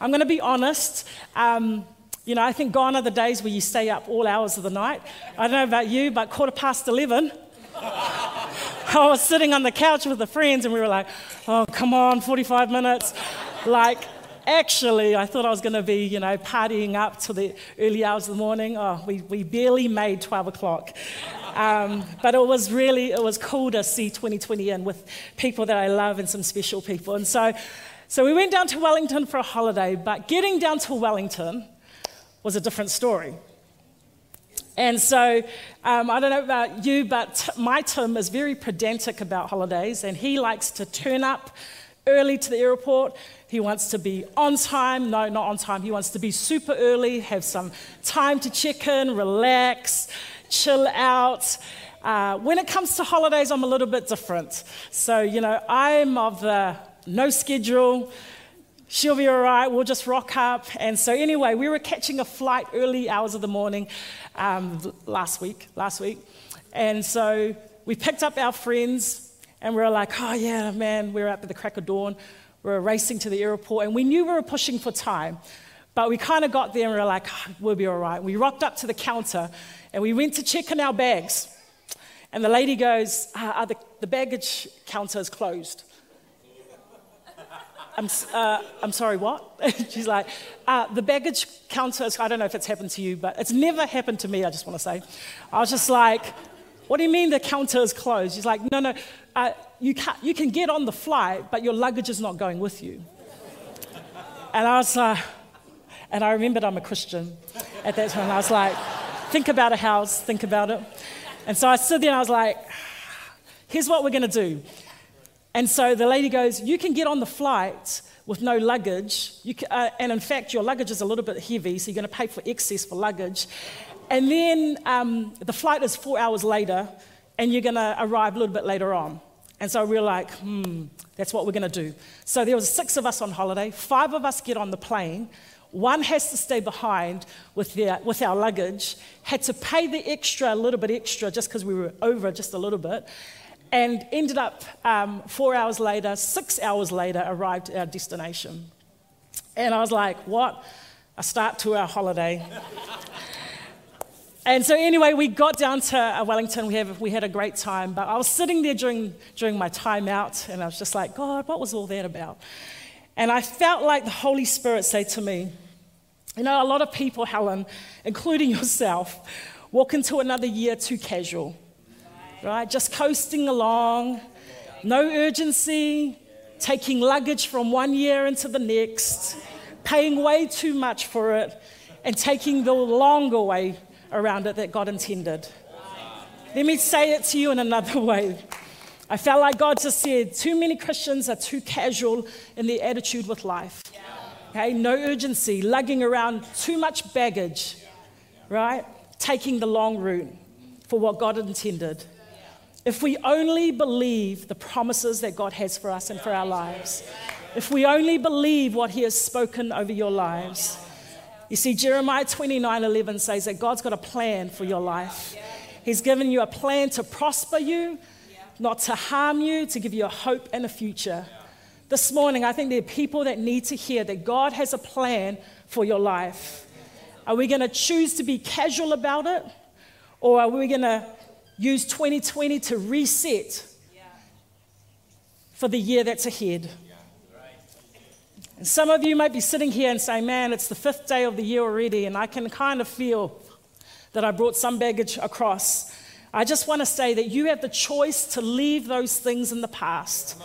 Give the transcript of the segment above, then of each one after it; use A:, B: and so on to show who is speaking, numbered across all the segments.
A: I'm going to be honest. Um, you know, I think gone are the days where you stay up all hours of the night. I don't know about you, but quarter past 11, I was sitting on the couch with the friends and we were like, oh, come on, 45 minutes. Like, actually, I thought I was going to be, you know, partying up to the early hours of the morning. Oh, we, we barely made 12 o'clock. Um, but it was really, it was cool to see 2020 in with people that I love and some special people. And so, so we went down to Wellington for a holiday, but getting down to Wellington was a different story. And so, um, I don't know about you, but my Tim is very pedantic about holidays, and he likes to turn up early to the airport. He wants to be on time. No, not on time. He wants to be super early, have some time to check in, relax, chill out. Uh, when it comes to holidays, I'm a little bit different. So, you know, I'm of the no schedule. She'll be all right. We'll just rock up. And so, anyway, we were catching a flight early hours of the morning um, last week. Last week, and so we picked up our friends and we were like, oh, yeah, man, we were up at the crack of dawn. We were racing to the airport, and we knew we were pushing for time. But we kind of got there and we were like, oh, we'll be all right. We rocked up to the counter and we went to check in our bags. And the lady goes, uh, the, the baggage counter is closed. I'm, uh, I'm sorry, what? She's like, uh, the baggage counter I don't know if it's happened to you, but it's never happened to me, I just want to say. I was just like, what do you mean the counter is closed? She's like, no, no, uh, you, can, you can get on the flight, but your luggage is not going with you. And I was like, uh, and I remembered I'm a Christian at that time. I was like, think about a house, think about it. And so I stood there and I was like, here's what we're going to do. And so the lady goes, you can get on the flight with no luggage. Can, uh, and in fact, your luggage is a little bit heavy, so you're going to pay for excess for luggage. And then um, the flight is four hours later, and you're going to arrive a little bit later on. And so we are like, hmm, that's what we're going to do. So there was six of us on holiday. Five of us get on the plane. One has to stay behind with, their, with our luggage. Had to pay the extra, a little bit extra, just because we were over just a little bit. And ended up um, four hours later, six hours later, arrived at our destination. And I was like, what? A start to our holiday. And so, anyway, we got down to uh, Wellington. We, have, we had a great time. But I was sitting there during, during my time out, and I was just like, God, what was all that about? And I felt like the Holy Spirit say to me, You know, a lot of people, Helen, including yourself, walk into another year too casual, right? Just coasting along, no urgency, taking luggage from one year into the next, paying way too much for it, and taking the longer way around it that God intended. Let me say it to you in another way. I felt like God just said, too many Christians are too casual in their attitude with life. Okay, no urgency, lugging around too much baggage, right? Taking the long route for what God intended. If we only believe the promises that God has for us and for our lives, if we only believe what He has spoken over your lives, you see, Jeremiah 29 11 says that God's got a plan for your life. He's given you a plan to prosper you, not to harm you, to give you a hope and a future. This morning, I think there are people that need to hear that God has a plan for your life. Are we going to choose to be casual about it? Or are we going to use 2020 to reset for the year that's ahead? And some of you might be sitting here and say, Man, it's the fifth day of the year already, and I can kind of feel that I brought some baggage across. I just want to say that you have the choice to leave those things in the past.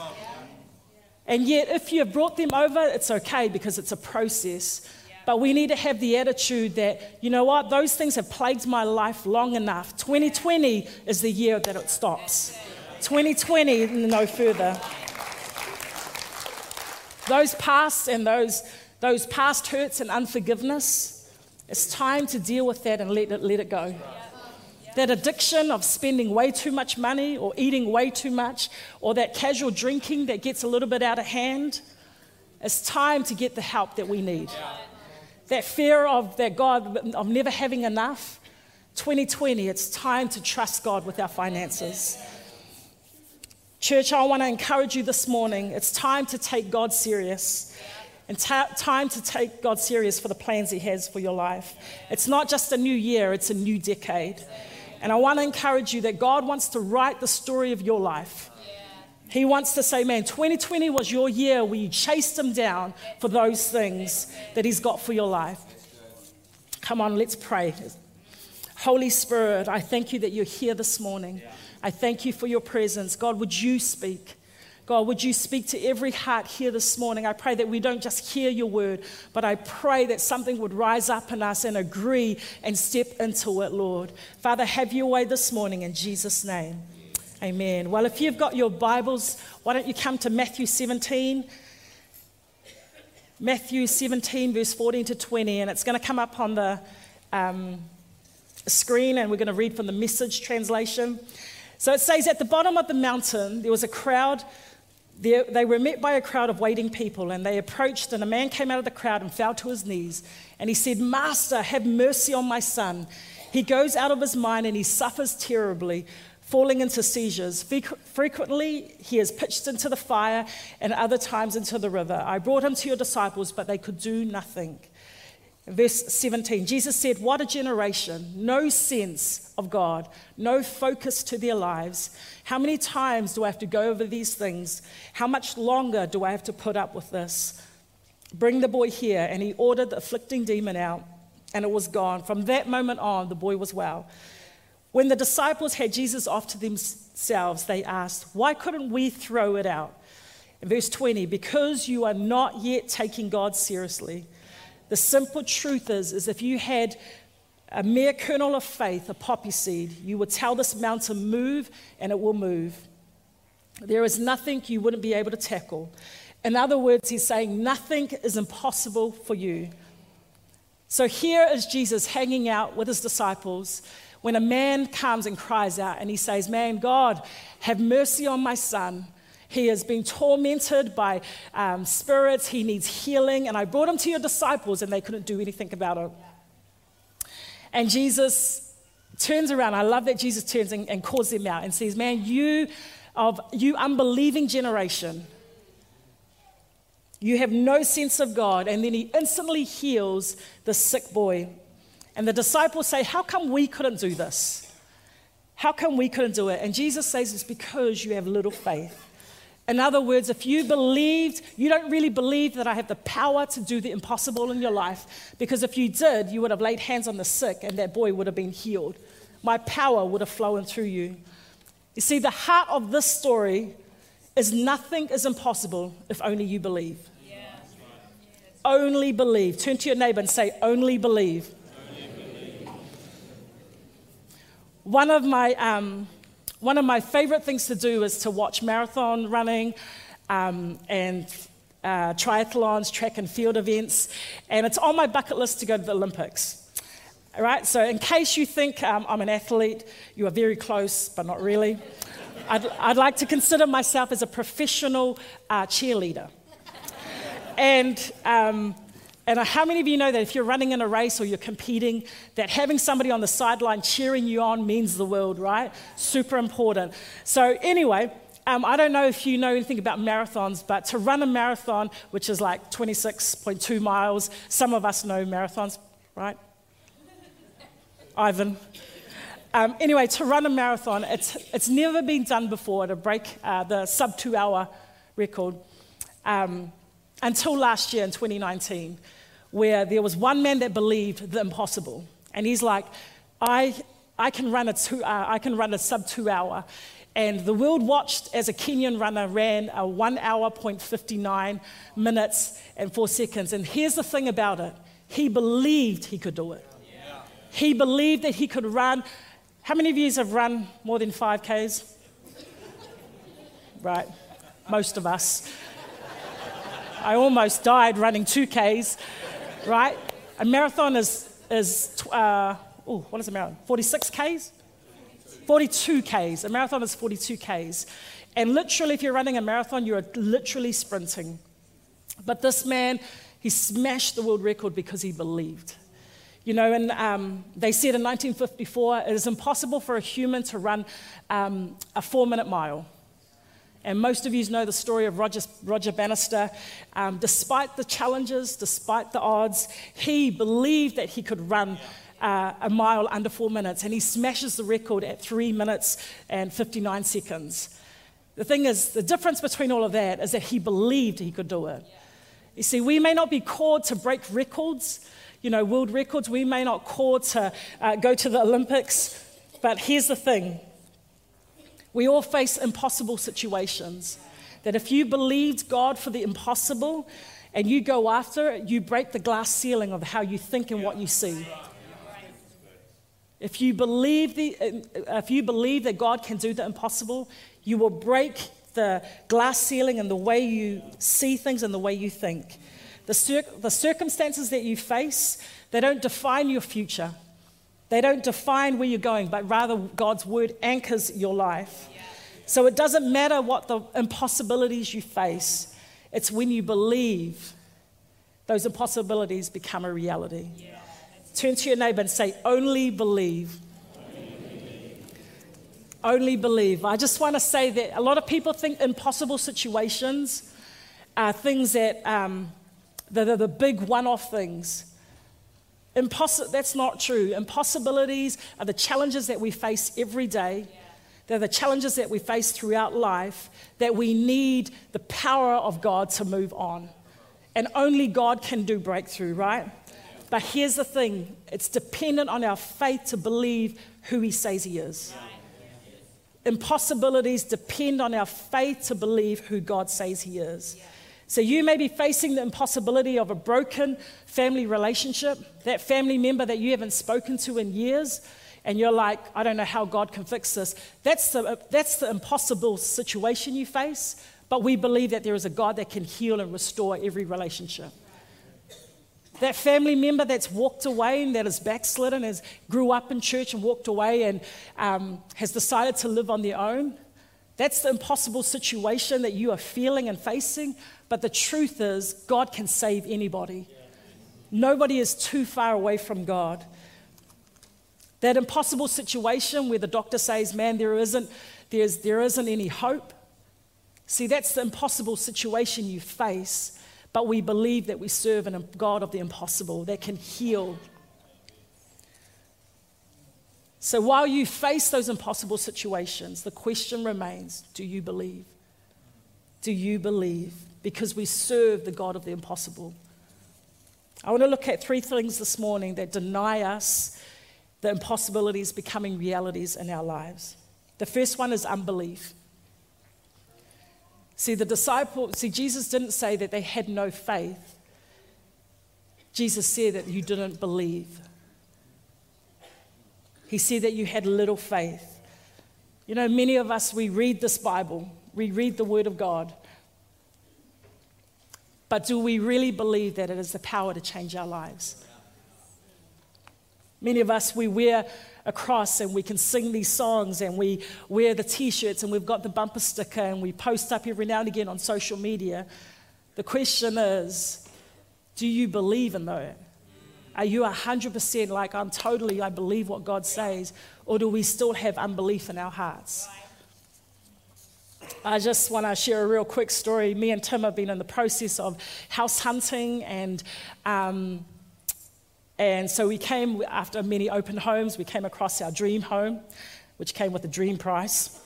A: And yet, if you have brought them over, it's okay because it's a process. But we need to have the attitude that, you know what, those things have plagued my life long enough. 2020 is the year that it stops. 2020, no further. Those past and those, those past hurts and unforgiveness, it's time to deal with that and let it, let it go. That addiction of spending way too much money or eating way too much or that casual drinking that gets a little bit out of hand, it's time to get the help that we need. That fear of that God of never having enough, 2020, it's time to trust God with our finances. Church, I want to encourage you this morning. It's time to take God serious. and time to take God serious for the plans He has for your life. It's not just a new year, it's a new decade. And I want to encourage you that God wants to write the story of your life. He wants to say, man, 2020 was your year where you chased him down for those things that he's got for your life. Come on, let's pray. Holy Spirit, I thank you that you're here this morning. I thank you for your presence. God, would you speak? God, would you speak to every heart here this morning? I pray that we don't just hear your word, but I pray that something would rise up in us and agree and step into it, Lord. Father, have your way this morning in Jesus' name. Amen. Well, if you've got your Bibles, why don't you come to Matthew 17? Matthew 17, verse 14 to 20, and it's going to come up on the um, screen, and we're going to read from the message translation. So it says, At the bottom of the mountain, there was a crowd they were met by a crowd of waiting people, and they approached, and a man came out of the crowd and fell to his knees. And he said, Master, have mercy on my son. He goes out of his mind and he suffers terribly, falling into seizures. Frequently, he is pitched into the fire, and other times into the river. I brought him to your disciples, but they could do nothing. Verse 17, Jesus said, What a generation, no sense of God, no focus to their lives. How many times do I have to go over these things? How much longer do I have to put up with this? Bring the boy here. And he ordered the afflicting demon out, and it was gone. From that moment on, the boy was well. When the disciples had Jesus off to themselves, they asked, Why couldn't we throw it out? In verse 20, because you are not yet taking God seriously. The simple truth is, is if you had a mere kernel of faith, a poppy seed, you would tell this mountain, move, and it will move. There is nothing you wouldn't be able to tackle. In other words, he's saying nothing is impossible for you. So here is Jesus hanging out with his disciples when a man comes and cries out and he says, Man, God, have mercy on my son. He has been tormented by um, spirits. He needs healing. And I brought him to your disciples, and they couldn't do anything about it. And Jesus turns around. I love that Jesus turns and, and calls them out and says, Man, you of you unbelieving generation, you have no sense of God. And then he instantly heals the sick boy. And the disciples say, How come we couldn't do this? How come we couldn't do it? And Jesus says, It's because you have little faith. In other words, if you believed, you don't really believe that I have the power to do the impossible in your life, because if you did, you would have laid hands on the sick and that boy would have been healed. My power would have flown through you. You see, the heart of this story is nothing is impossible if only you believe. Yeah. Only believe. Turn to your neighbor and say, Only believe. Only believe. One of my. Um, one of my favorite things to do is to watch marathon running um, and uh, triathlons, track and field events, and it's on my bucket list to go to the Olympics. All right, so in case you think um, I'm an athlete, you are very close, but not really. I'd, I'd like to consider myself as a professional uh, cheerleader. And um, and how many of you know that if you're running in a race or you're competing, that having somebody on the sideline cheering you on means the world, right? Super important. So, anyway, um, I don't know if you know anything about marathons, but to run a marathon, which is like 26.2 miles, some of us know marathons, right? Ivan. Um, anyway, to run a marathon, it's, it's never been done before to break uh, the sub two hour record um, until last year in 2019 where there was one man that believed the impossible. And he's like, I, I, can, run a two, uh, I can run a sub two hour. And the world watched as a Kenyan runner ran a one hour, point 59 minutes and four seconds. And here's the thing about it he believed he could do it. Yeah. He believed that he could run. How many of you have run more than 5Ks? right, most of us. I almost died running 2Ks right? A marathon is, is uh, oh, what is a marathon? 46 Ks? 42 Ks. A marathon is 42 Ks. And literally, if you're running a marathon, you're literally sprinting. But this man, he smashed the world record because he believed. You know, and um, they said in 1954, it is impossible for a human to run um, a four minute mile. And most of you know the story of Roger, Roger Bannister. Um, despite the challenges, despite the odds, he believed that he could run uh, a mile under four minutes, and he smashes the record at three minutes and 59 seconds. The thing is, the difference between all of that is that he believed he could do it. You see, we may not be called to break records, you know, world records. We may not call to uh, go to the Olympics, but here's the thing we all face impossible situations. That if you believed God for the impossible and you go after it, you break the glass ceiling of how you think and what you see. If you believe, the, if you believe that God can do the impossible, you will break the glass ceiling and the way you see things and the way you think. The, cir- the circumstances that you face, they don't define your future. They don't define where you're going, but rather God's word anchors your life. So it doesn't matter what the impossibilities you face, it's when you believe those impossibilities become a reality. Turn to your neighbor and say, Only believe. Only believe. I just want to say that a lot of people think impossible situations are things that, um, that are the big one off things. That's not true. Impossibilities are the challenges that we face every day. They're the challenges that we face throughout life that we need the power of God to move on. And only God can do breakthrough, right? But here's the thing it's dependent on our faith to believe who He says He is. Impossibilities depend on our faith to believe who God says He is. So you may be facing the impossibility of a broken family relationship, that family member that you haven't spoken to in years, and you're like, I don't know how God can fix this. That's the, that's the impossible situation you face, but we believe that there is a God that can heal and restore every relationship. That family member that's walked away and that is backslidden, has grew up in church and walked away and um, has decided to live on their own. That's the impossible situation that you are feeling and facing. But the truth is, God can save anybody. Nobody is too far away from God. That impossible situation where the doctor says, man, there isn't, there's, there isn't any hope. See, that's the impossible situation you face. But we believe that we serve a God of the impossible that can heal. So while you face those impossible situations, the question remains do you believe? Do you believe? Because we serve the God of the impossible. I want to look at three things this morning that deny us the impossibilities becoming realities in our lives. The first one is unbelief. See, the disciples, see, Jesus didn't say that they had no faith. Jesus said that you didn't believe. He said that you had little faith. You know, many of us, we read this Bible, we read the Word of God. But do we really believe that it has the power to change our lives? Many of us, we wear a cross and we can sing these songs and we wear the t shirts and we've got the bumper sticker and we post up every now and again on social media. The question is do you believe in that? Are you 100% like, I'm totally, I believe what God says? Or do we still have unbelief in our hearts? I just want to share a real quick story. Me and Tim have been in the process of house hunting and um, and so we came, after many open homes, we came across our dream home, which came with a dream price.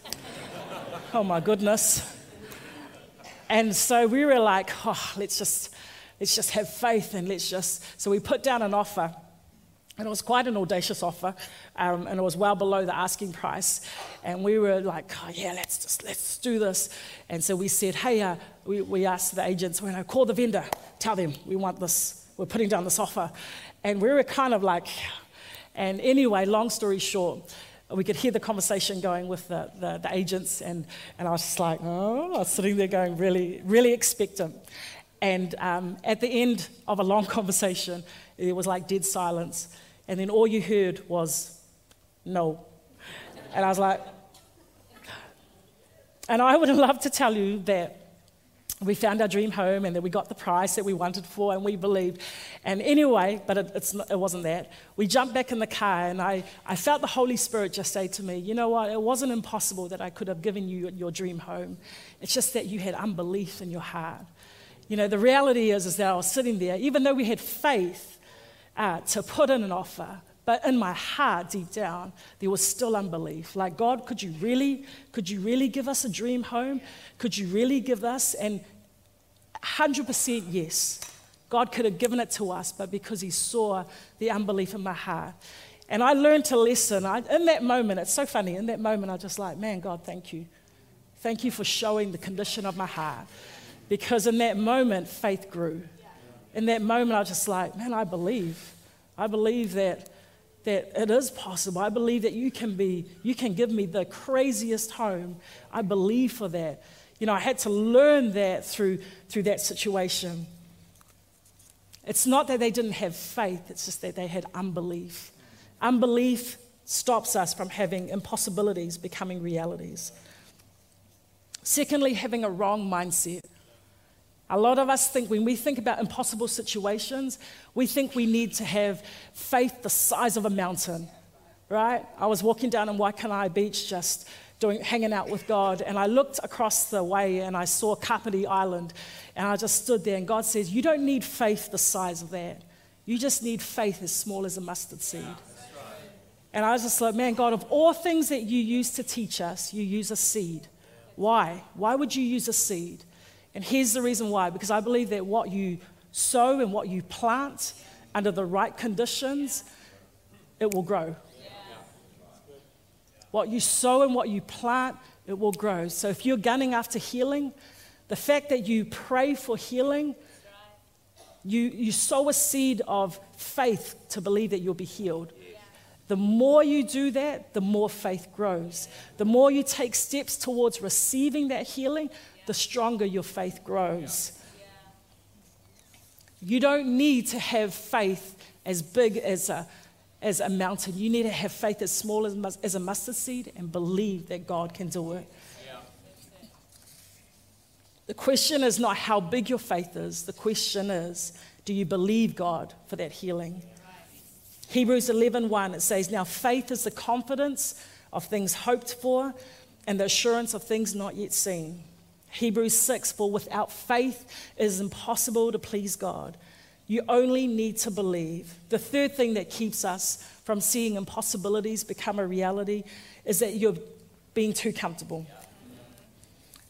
A: oh my goodness. And so we were like, oh, let's just, let's just have faith and let's just. So we put down an offer. And it was quite an audacious offer, um, and it was well below the asking price. And we were like, oh, yeah, let's just let's do this. And so we said, hey, uh, we, we asked the agents, we know, call the vendor, tell them we want this, we're putting down this offer. And we were kind of like, and anyway, long story short, we could hear the conversation going with the, the, the, agents, and, and I was just like, oh, I was sitting there going, really, really expectant. And um, at the end of a long conversation, it was like dead silence. And then all you heard was, no. And I was like, and I would love to tell you that we found our dream home and that we got the price that we wanted for and we believed. And anyway, but it, not, it wasn't that. We jumped back in the car and I, I felt the Holy Spirit just say to me, You know what? It wasn't impossible that I could have given you your dream home. It's just that you had unbelief in your heart. You know, the reality is, is that I was sitting there, even though we had faith uh, to put in an offer, but in my heart, deep down, there was still unbelief. Like, God, could you really, could you really give us a dream home? Could you really give us? And 100% yes. God could have given it to us, but because He saw the unbelief in my heart. And I learned to listen. I, in that moment, it's so funny. In that moment, I just like, man, God, thank you. Thank you for showing the condition of my heart. Because in that moment, faith grew. In that moment, I was just like, man, I believe. I believe that that it is possible. I believe that you can be, you can give me the craziest home. I believe for that. You know, I had to learn that through, through that situation. It's not that they didn't have faith, it's just that they had unbelief. Unbelief stops us from having impossibilities becoming realities. Secondly, having a wrong mindset. A lot of us think when we think about impossible situations, we think we need to have faith the size of a mountain, right? I was walking down in Waikanae Beach just doing, hanging out with God, and I looked across the way and I saw Kapiti Island, and I just stood there, and God says, You don't need faith the size of that. You just need faith as small as a mustard seed. And I was just like, Man, God, of all things that you use to teach us, you use a seed. Why? Why would you use a seed? And here's the reason why because I believe that what you sow and what you plant under the right conditions, it will grow. What you sow and what you plant, it will grow. So if you're gunning after healing, the fact that you pray for healing, you, you sow a seed of faith to believe that you'll be healed. The more you do that, the more faith grows. The more you take steps towards receiving that healing, the stronger your faith grows. You don't need to have faith as big as a, as a mountain. You need to have faith as small as, as a mustard seed and believe that God can do it. The question is not how big your faith is, the question is do you believe God for that healing? Hebrews 11 1, it says, Now faith is the confidence of things hoped for and the assurance of things not yet seen. Hebrews 6 For without faith it is impossible to please God. You only need to believe. The third thing that keeps us from seeing impossibilities become a reality is that you're being too comfortable.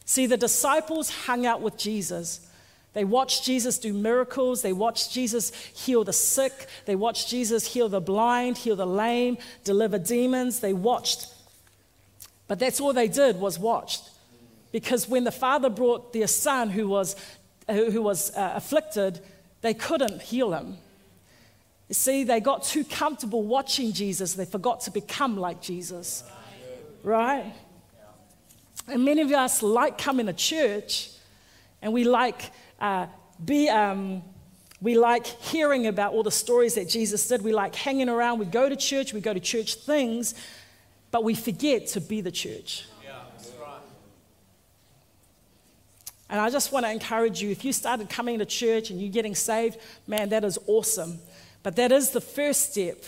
A: See, the disciples hung out with Jesus. They watched Jesus do miracles. They watched Jesus heal the sick. They watched Jesus heal the blind, heal the lame, deliver demons. They watched. But that's all they did was watched. Because when the father brought their son who was, who was uh, afflicted, they couldn't heal him. You see, they got too comfortable watching Jesus, they forgot to become like Jesus. Right? And many of us like coming to church and we like uh, be, um, we like hearing about all the stories that Jesus did. We like hanging around. We go to church, we go to church things, but we forget to be the church. And I just want to encourage you if you started coming to church and you're getting saved, man, that is awesome. But that is the first step.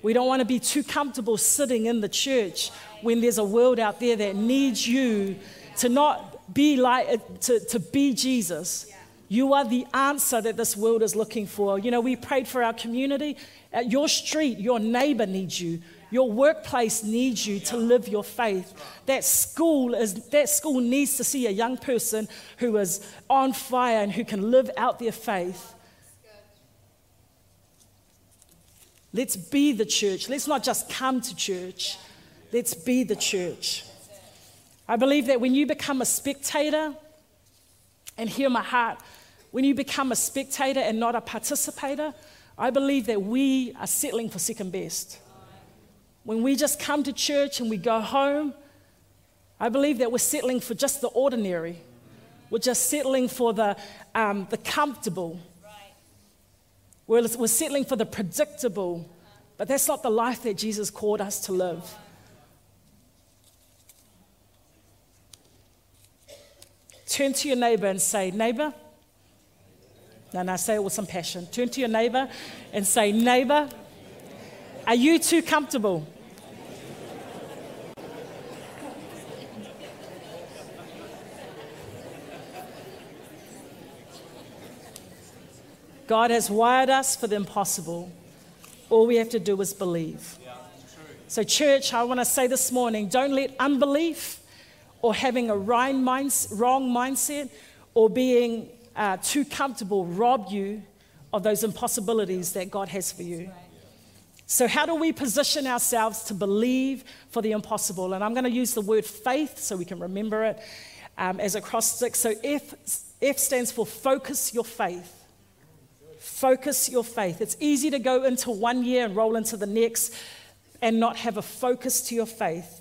A: We don't want to be too comfortable sitting in the church when there's a world out there that needs you to not be like, to, to be Jesus. You are the answer that this world is looking for. You know, we prayed for our community. At your street, your neighbor needs you. Your workplace needs you to live your faith. That school, is, that school needs to see a young person who is on fire and who can live out their faith. Let's be the church. Let's not just come to church. Let's be the church. I believe that when you become a spectator, and hear my heart, when you become a spectator and not a participator, I believe that we are settling for second best. When we just come to church and we go home, I believe that we're settling for just the ordinary. We're just settling for the, um, the comfortable. We're, we're settling for the predictable. But that's not the life that Jesus called us to live. turn to your neighbor and say, Neighbor, no, no, say it with some passion. Turn to your neighbor and say, Neighbor, are you too comfortable? God has wired us for the impossible. All we have to do is believe. So, church, I want to say this morning don't let unbelief or having a wrong mindset or being uh, too comfortable rob you of those impossibilities that God has for you. So, how do we position ourselves to believe for the impossible? And I'm going to use the word faith so we can remember it um, as acrostic. So, F, F stands for focus your faith. Focus your faith. It's easy to go into one year and roll into the next and not have a focus to your faith.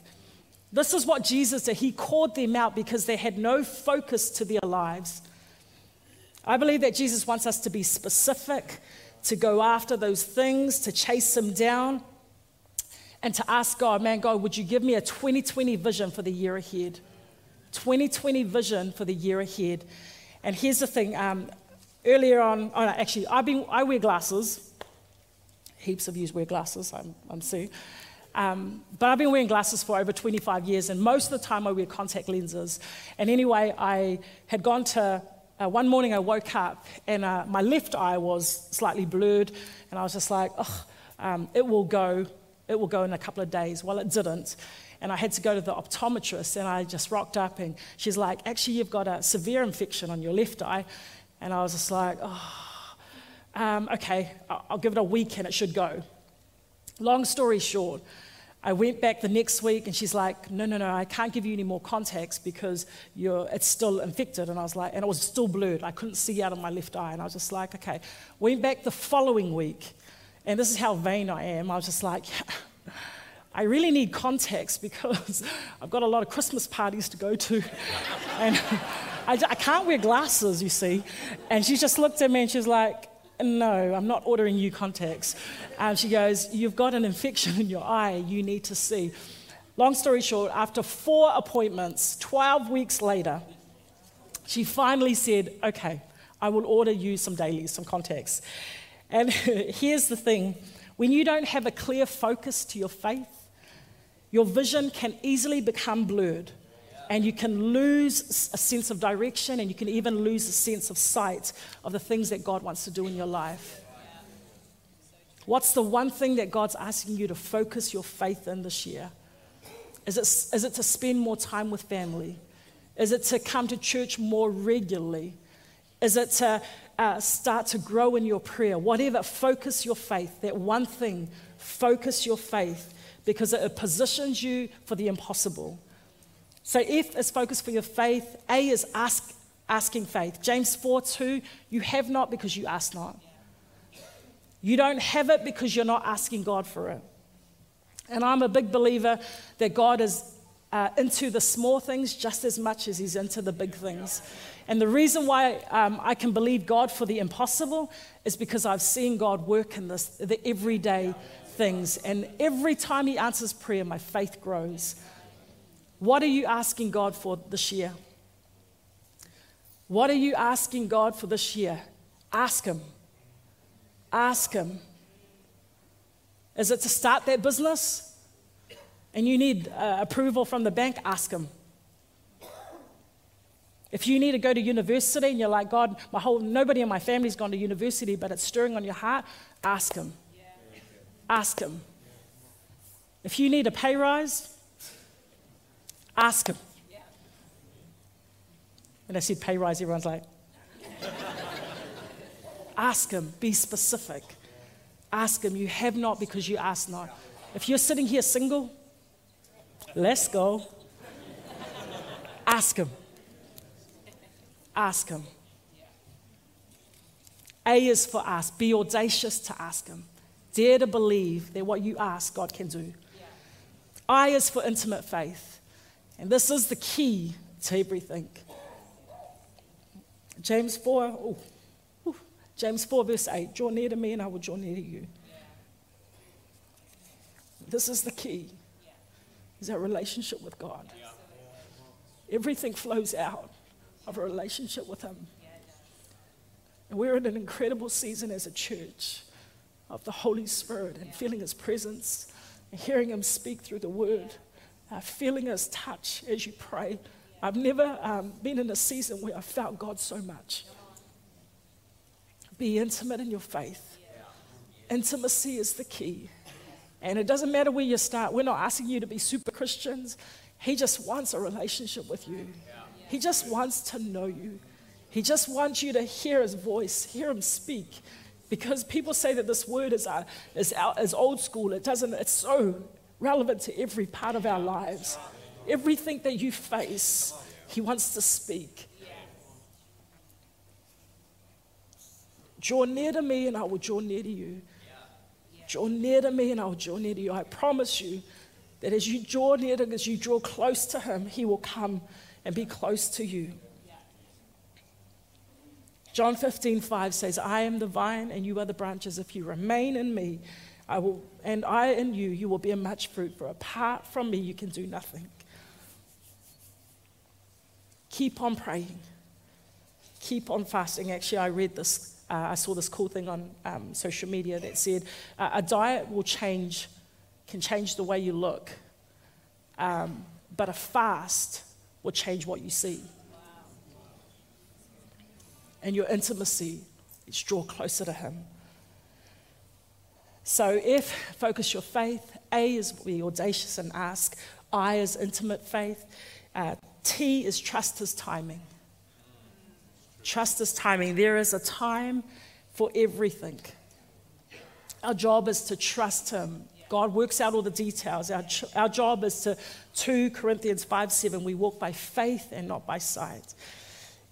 A: This is what Jesus did. He called them out because they had no focus to their lives. I believe that Jesus wants us to be specific, to go after those things, to chase them down, and to ask God, man, God, would you give me a 2020 vision for the year ahead? 2020 vision for the year ahead. And here's the thing um, earlier on, oh no, actually, I've been, I wear glasses. Heaps of you wear glasses, I'm, I'm Sue. Um, but I've been wearing glasses for over 25 years, and most of the time I wear contact lenses. And anyway, I had gone to, uh, one morning I woke up and uh, my left eye was slightly blurred, and I was just like, oh, um, it will go, it will go in a couple of days. Well, it didn't. And I had to go to the optometrist, and I just rocked up, and she's like, actually, you've got a severe infection on your left eye. And I was just like, oh, um, okay, I'll give it a week and it should go. Long story short, I went back the next week and she's like, no, no, no, I can't give you any more contacts because you're, it's still infected. And I was like, and it was still blurred. I couldn't see out of my left eye. And I was just like, okay. Went back the following week, and this is how vain I am. I was just like, I really need contacts because I've got a lot of Christmas parties to go to. and I, I can't wear glasses, you see. And she just looked at me and she's like, no, I'm not ordering you contacts. And she goes, You've got an infection in your eye, you need to see. Long story short, after four appointments, 12 weeks later, she finally said, Okay, I will order you some dailies, some contacts. And here's the thing when you don't have a clear focus to your faith, your vision can easily become blurred and you can lose a sense of direction and you can even lose a sense of sight of the things that God wants to do in your life. What's the one thing that God's asking you to focus your faith in this year? Is it, is it to spend more time with family? Is it to come to church more regularly? Is it to uh, start to grow in your prayer? Whatever, focus your faith. That one thing, focus your faith because it positions you for the impossible. So F is focus for your faith. A is ask, asking faith. James 4 2, you have not because you ask not. You don't have it because you're not asking God for it. And I'm a big believer that God is uh, into the small things just as much as He's into the big things. And the reason why um, I can believe God for the impossible is because I've seen God work in this, the everyday things. And every time He answers prayer, my faith grows. What are you asking God for this year? What are you asking God for this year? Ask Him. Ask Him. Is it to start that business? And you need uh, approval from the bank? Ask Him. If you need to go to university and you're like, God, my whole nobody in my family's gone to university, but it's stirring on your heart, ask Him. Ask Him. If you need a pay rise, Ask him. And I said pay rise, everyone's like, ask him, be specific. Ask him. You have not because you ask not. If you're sitting here single, let's go. Ask him. Ask him. A is for ask. Be audacious to ask him. Dare to believe that what you ask, God can do. I is for intimate faith. And this is the key to everything. James 4, ooh, ooh, James 4, verse 8 draw near to me and I will draw near to you. This is the key. Is our relationship with God. Everything flows out of a relationship with Him. And we're in an incredible season as a church of the Holy Spirit and feeling His presence and hearing Him speak through the Word, uh, feeling His touch as you pray. I've never um, been in a season where I felt God so much. Be intimate in your faith. Intimacy is the key. And it doesn't matter where you start. We're not asking you to be super Christians. He just wants a relationship with you. He just wants to know you. He just wants you to hear his voice, hear him speak. Because people say that this word is, uh, is, is old school. It doesn't, it's so relevant to every part of our lives. Everything that you face, he wants to speak. Draw near to me, and I will draw near to you. Draw near to me, and I will draw near to you. I promise you that as you draw near to him, as you draw close to him, he will come and be close to you. John 15, 5 says, I am the vine and you are the branches. If you remain in me, I will, and I and you, you will bear much fruit, for apart from me, you can do nothing. Keep on praying. Keep on fasting. Actually, I read this, uh, I saw this cool thing on um, social media that said uh, a diet will change, can change the way you look, um, but a fast will change what you see. And your intimacy it's draw closer to Him. So, if focus your faith. A is be audacious and ask. I is intimate faith. Uh, T is trust His timing. Trust His timing. There is a time for everything. Our job is to trust Him. God works out all the details. Our, our job is to, 2 Corinthians 5 7, we walk by faith and not by sight.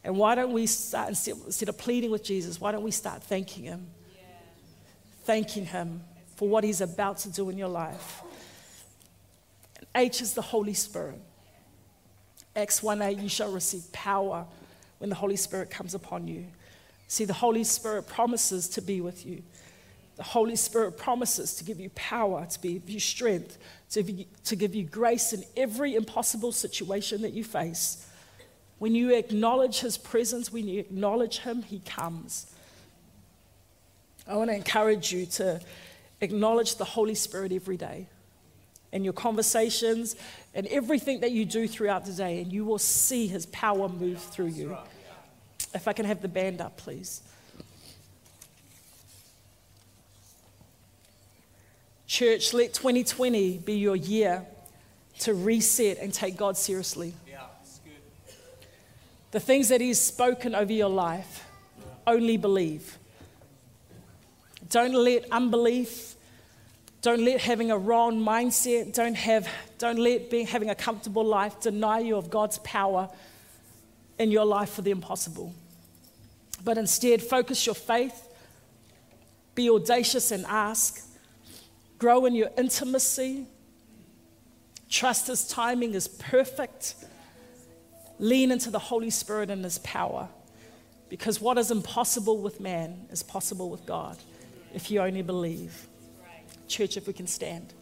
A: And why don't we start, instead of pleading with Jesus, why don't we start thanking Him? Thanking Him for what He's about to do in your life. And H is the Holy Spirit. Acts 1 8, you shall receive power when the Holy Spirit comes upon you. See, the Holy Spirit promises to be with you. The Holy Spirit promises to give you power, to give you strength, to you, to give you grace in every impossible situation that you face. When you acknowledge His presence, when you acknowledge Him, He comes. I want to encourage you to acknowledge the Holy Spirit every day in your conversations and everything that you do throughout the day, and you will see His power move through you. If I can have the band up, please. Church, let 2020 be your year to reset and take God seriously Yeah, the things that He's spoken over your life, only believe. Don't let unbelief, don't let having a wrong mindset, don't, have, don't let being, having a comfortable life deny you of God's power in your life for the impossible. But instead, focus your faith, be audacious and ask, grow in your intimacy, trust His timing is perfect. Lean into the Holy Spirit and His power. Because what is impossible with man is possible with God if you only believe. Church, if we can stand.